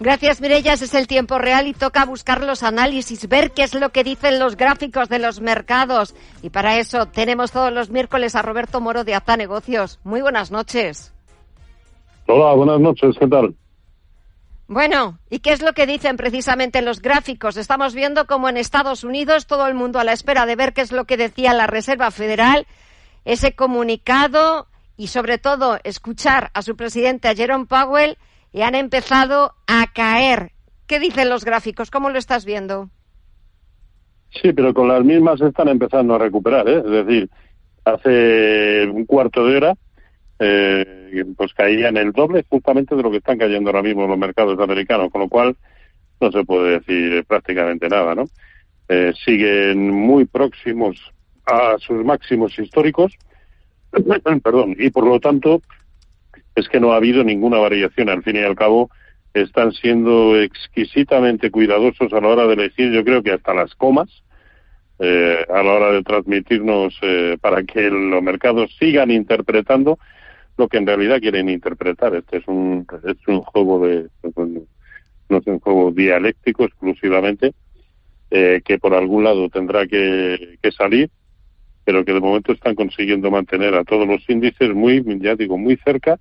Gracias, Mirellas. Es el tiempo real y toca buscar los análisis, ver qué es lo que dicen los gráficos de los mercados. Y para eso tenemos todos los miércoles a Roberto Moro de Aza Negocios. Muy buenas noches. Hola, buenas noches. ¿Qué tal? Bueno, ¿y qué es lo que dicen precisamente los gráficos? Estamos viendo como en Estados Unidos todo el mundo a la espera de ver qué es lo que decía la Reserva Federal, ese comunicado y sobre todo escuchar a su presidente, a Jerome Powell, y han empezado a caer. ¿Qué dicen los gráficos? ¿Cómo lo estás viendo? Sí, pero con las mismas están empezando a recuperar, ¿eh? es decir, hace un cuarto de hora eh, pues caían el doble justamente de lo que están cayendo ahora mismo los mercados americanos, con lo cual no se puede decir prácticamente nada, ¿no? Eh, siguen muy próximos a sus máximos históricos, perdón, y por lo tanto es que no ha habido ninguna variación. Al fin y al cabo, están siendo exquisitamente cuidadosos a la hora de elegir, yo creo que hasta las comas, eh, a la hora de transmitirnos eh, para que los mercados sigan interpretando lo que en realidad quieren interpretar. Este es un, es un juego de, no es un juego dialéctico exclusivamente, eh, que por algún lado tendrá que, que salir, pero que de momento están consiguiendo mantener a todos los índices muy, ya digo, muy cerca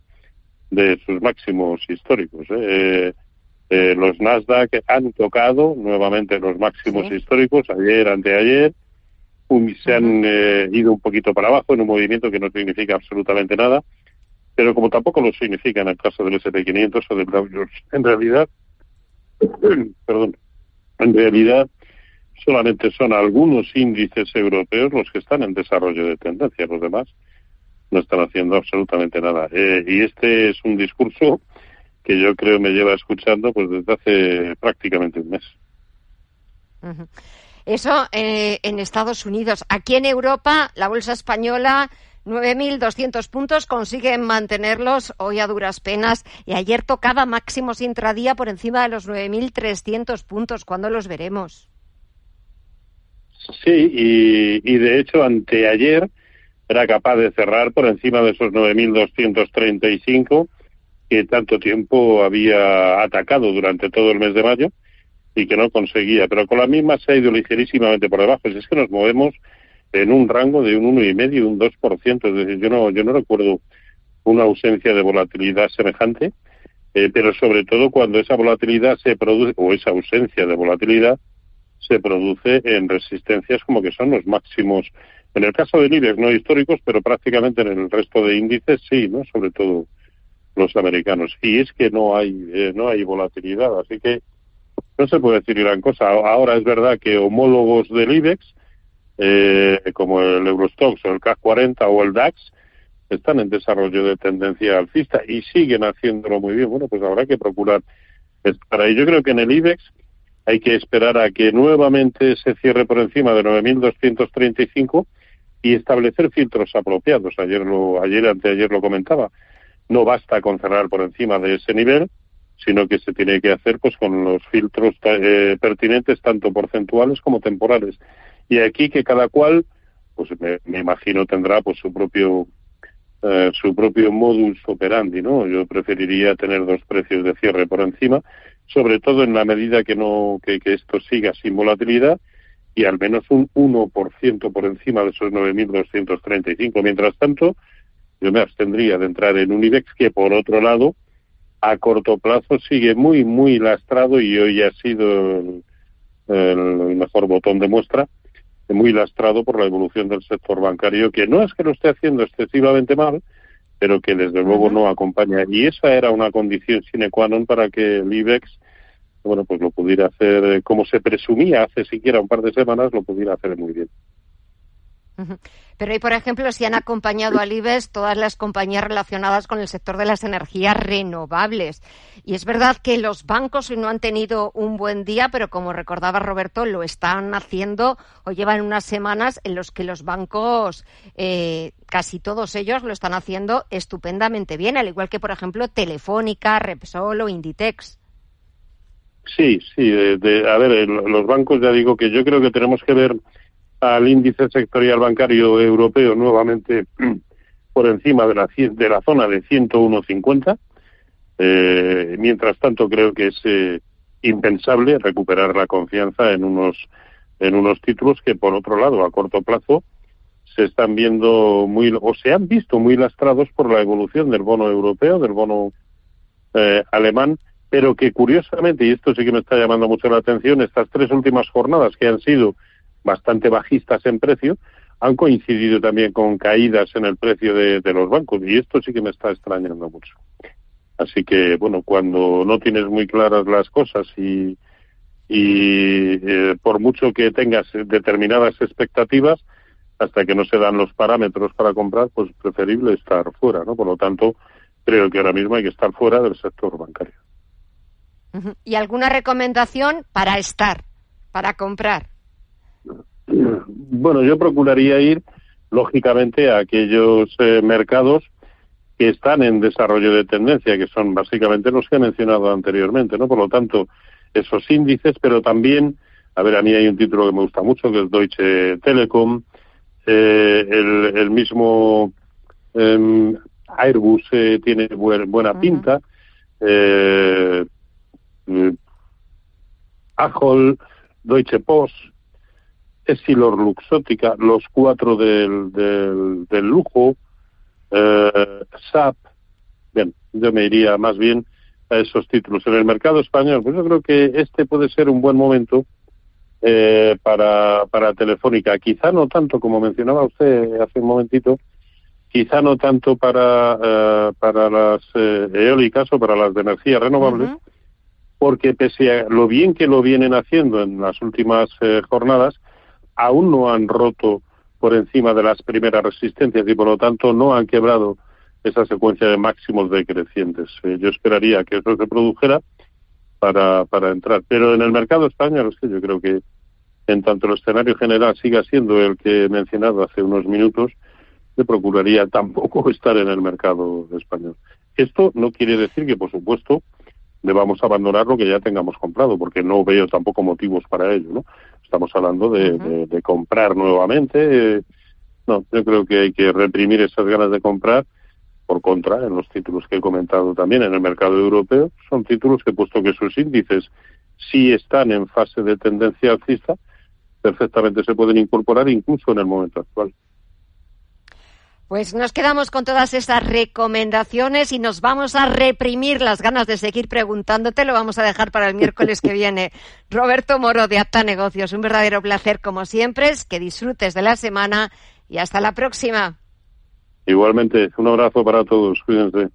de sus máximos históricos. ¿eh? Eh, los Nasdaq han tocado nuevamente los máximos históricos ayer, anteayer, se han eh, ido un poquito para abajo en un movimiento que no significa absolutamente nada, pero como tampoco lo significa en el caso del SP500 o del Dow Jones, en realidad, perdón, en realidad solamente son algunos índices europeos los que están en desarrollo de tendencia, los demás no están haciendo absolutamente nada. Eh, y este es un discurso que yo creo me lleva escuchando pues desde hace prácticamente un mes. Eso eh, en Estados Unidos. Aquí en Europa, la bolsa española 9.200 puntos, consiguen mantenerlos hoy a duras penas y ayer tocaba máximos intradía por encima de los 9.300 puntos. ¿Cuándo los veremos? Sí, y, y de hecho anteayer era capaz de cerrar por encima de esos 9.235 que tanto tiempo había atacado durante todo el mes de mayo y que no conseguía, pero con la misma se ha ido ligerísimamente por debajo. Es que nos movemos en un rango de un 1,5 y un 2%, es decir, yo no, yo no recuerdo una ausencia de volatilidad semejante, eh, pero sobre todo cuando esa volatilidad se produce, o esa ausencia de volatilidad, se produce en resistencias como que son los máximos en el caso del IBEX no históricos, pero prácticamente en el resto de índices sí, ¿no? Sobre todo los americanos. Y es que no hay eh, no hay volatilidad, así que no se puede decir gran cosa. Ahora es verdad que homólogos del IBEX, eh, como el Eurostox o el CAC 40 o el DAX, están en desarrollo de tendencia alcista y siguen haciéndolo muy bien. Bueno, pues habrá que procurar estar ahí. Yo creo que en el IBEX hay que esperar a que nuevamente se cierre por encima de 9.235 y establecer filtros apropiados. Ayer, lo, ayer, anteayer lo comentaba. No basta con cerrar por encima de ese nivel, sino que se tiene que hacer pues con los filtros eh, pertinentes, tanto porcentuales como temporales. Y aquí que cada cual, pues me, me imagino tendrá pues su propio eh, su propio modus operandi, ¿no? Yo preferiría tener dos precios de cierre por encima sobre todo en la medida que no que, esto siga sin volatilidad y al menos un 1% por encima de esos 9.235. Mientras tanto, yo me abstendría de entrar en un IBEX que, por otro lado, a corto plazo sigue muy, muy lastrado y hoy ha sido el, el mejor botón de muestra, muy lastrado por la evolución del sector bancario, que no es que lo esté haciendo excesivamente mal, pero que desde luego no acompaña. Y esa era una condición sine qua non para que el IBEX, bueno, pues lo pudiera hacer, eh, como se presumía hace siquiera un par de semanas, lo pudiera hacer muy bien. Pero hoy, por ejemplo, si han acompañado al IBEX todas las compañías relacionadas con el sector de las energías renovables. Y es verdad que los bancos no han tenido un buen día, pero como recordaba Roberto, lo están haciendo o llevan unas semanas en los que los bancos, eh, casi todos ellos, lo están haciendo estupendamente bien, al igual que, por ejemplo, Telefónica, Repsol o Inditex. Sí, sí. a ver, los bancos, ya digo que yo creo que tenemos que ver al índice sectorial bancario europeo nuevamente por encima de la, de la zona de 101.50. Eh, mientras tanto, creo que es eh, impensable recuperar la confianza en unos en unos títulos que, por otro lado, a corto plazo se están viendo muy o se han visto muy lastrados por la evolución del bono europeo, del bono eh, alemán, pero que curiosamente, y esto sí que me está llamando mucho la atención, estas tres últimas jornadas que han sido bastante bajistas en precio, han coincidido también con caídas en el precio de, los bancos y esto sí que me está extrañando mucho. Así que, bueno, cuando no tienes muy claras las cosas y, y eh, por mucho que tengas determinadas expectativas, hasta que no se dan los parámetros para comprar, pues preferible estar fuera, ¿no? Por lo tanto, creo que ahora mismo hay que estar fuera del sector bancario. ¿Y alguna recomendación para estar, para comprar? Bueno, yo procuraría ir, lógicamente, a aquellos eh, mercados que están en desarrollo de tendencia, que son básicamente los que he mencionado anteriormente, ¿no? Por lo tanto, esos índices, pero también, a ver, a mí hay un título que me gusta mucho, que es Deutsche Telekom, eh, el, mismo em, Airbus eh, tiene buena pinta, eh, Deutsche Post, Essilor Luxótica, los cuatro del, del, lujo, eh, SAP. Bien, yo me iría más bien a esos títulos. En el mercado español, pues yo creo que este puede ser un buen momento eh, para, para Telefónica. Quizá no tanto, como mencionaba usted hace un momentito, quizá no tanto para, eh, para las eólicas o para las de energía renovable, porque pese a lo bien que lo vienen haciendo en las últimas jornadas, aún no han roto por encima de las primeras resistencias y por lo tanto no han quebrado esa secuencia de máximos decrecientes. Eh, yo esperaría que eso se produjera para, para entrar. Pero en el mercado español, es yo creo que en tanto el escenario general siga siendo el que he mencionado hace unos minutos, yo procuraría tampoco estar en el mercado español. Esto no quiere decir que, por supuesto, debamos abandonar lo que ya tengamos comprado, porque no veo tampoco motivos para ello, ¿no? Estamos hablando de, comprar nuevamente. no, yo creo que hay que reprimir esas ganas de comprar. Por contra, en los títulos que he comentado también en el mercado europeo, son títulos que, puesto que sus índices sí están en fase de tendencia alcista, perfectamente se pueden incorporar incluso en el momento actual. Pues nos quedamos con todas esas recomendaciones y nos vamos a reprimir las ganas de seguir preguntándote. Lo vamos a dejar para el miércoles que viene. Roberto Moro de Acta Negocios, un verdadero placer como siempre. Es que disfrutes de la semana y hasta la próxima. Igualmente, un abrazo para todos. Cuídense.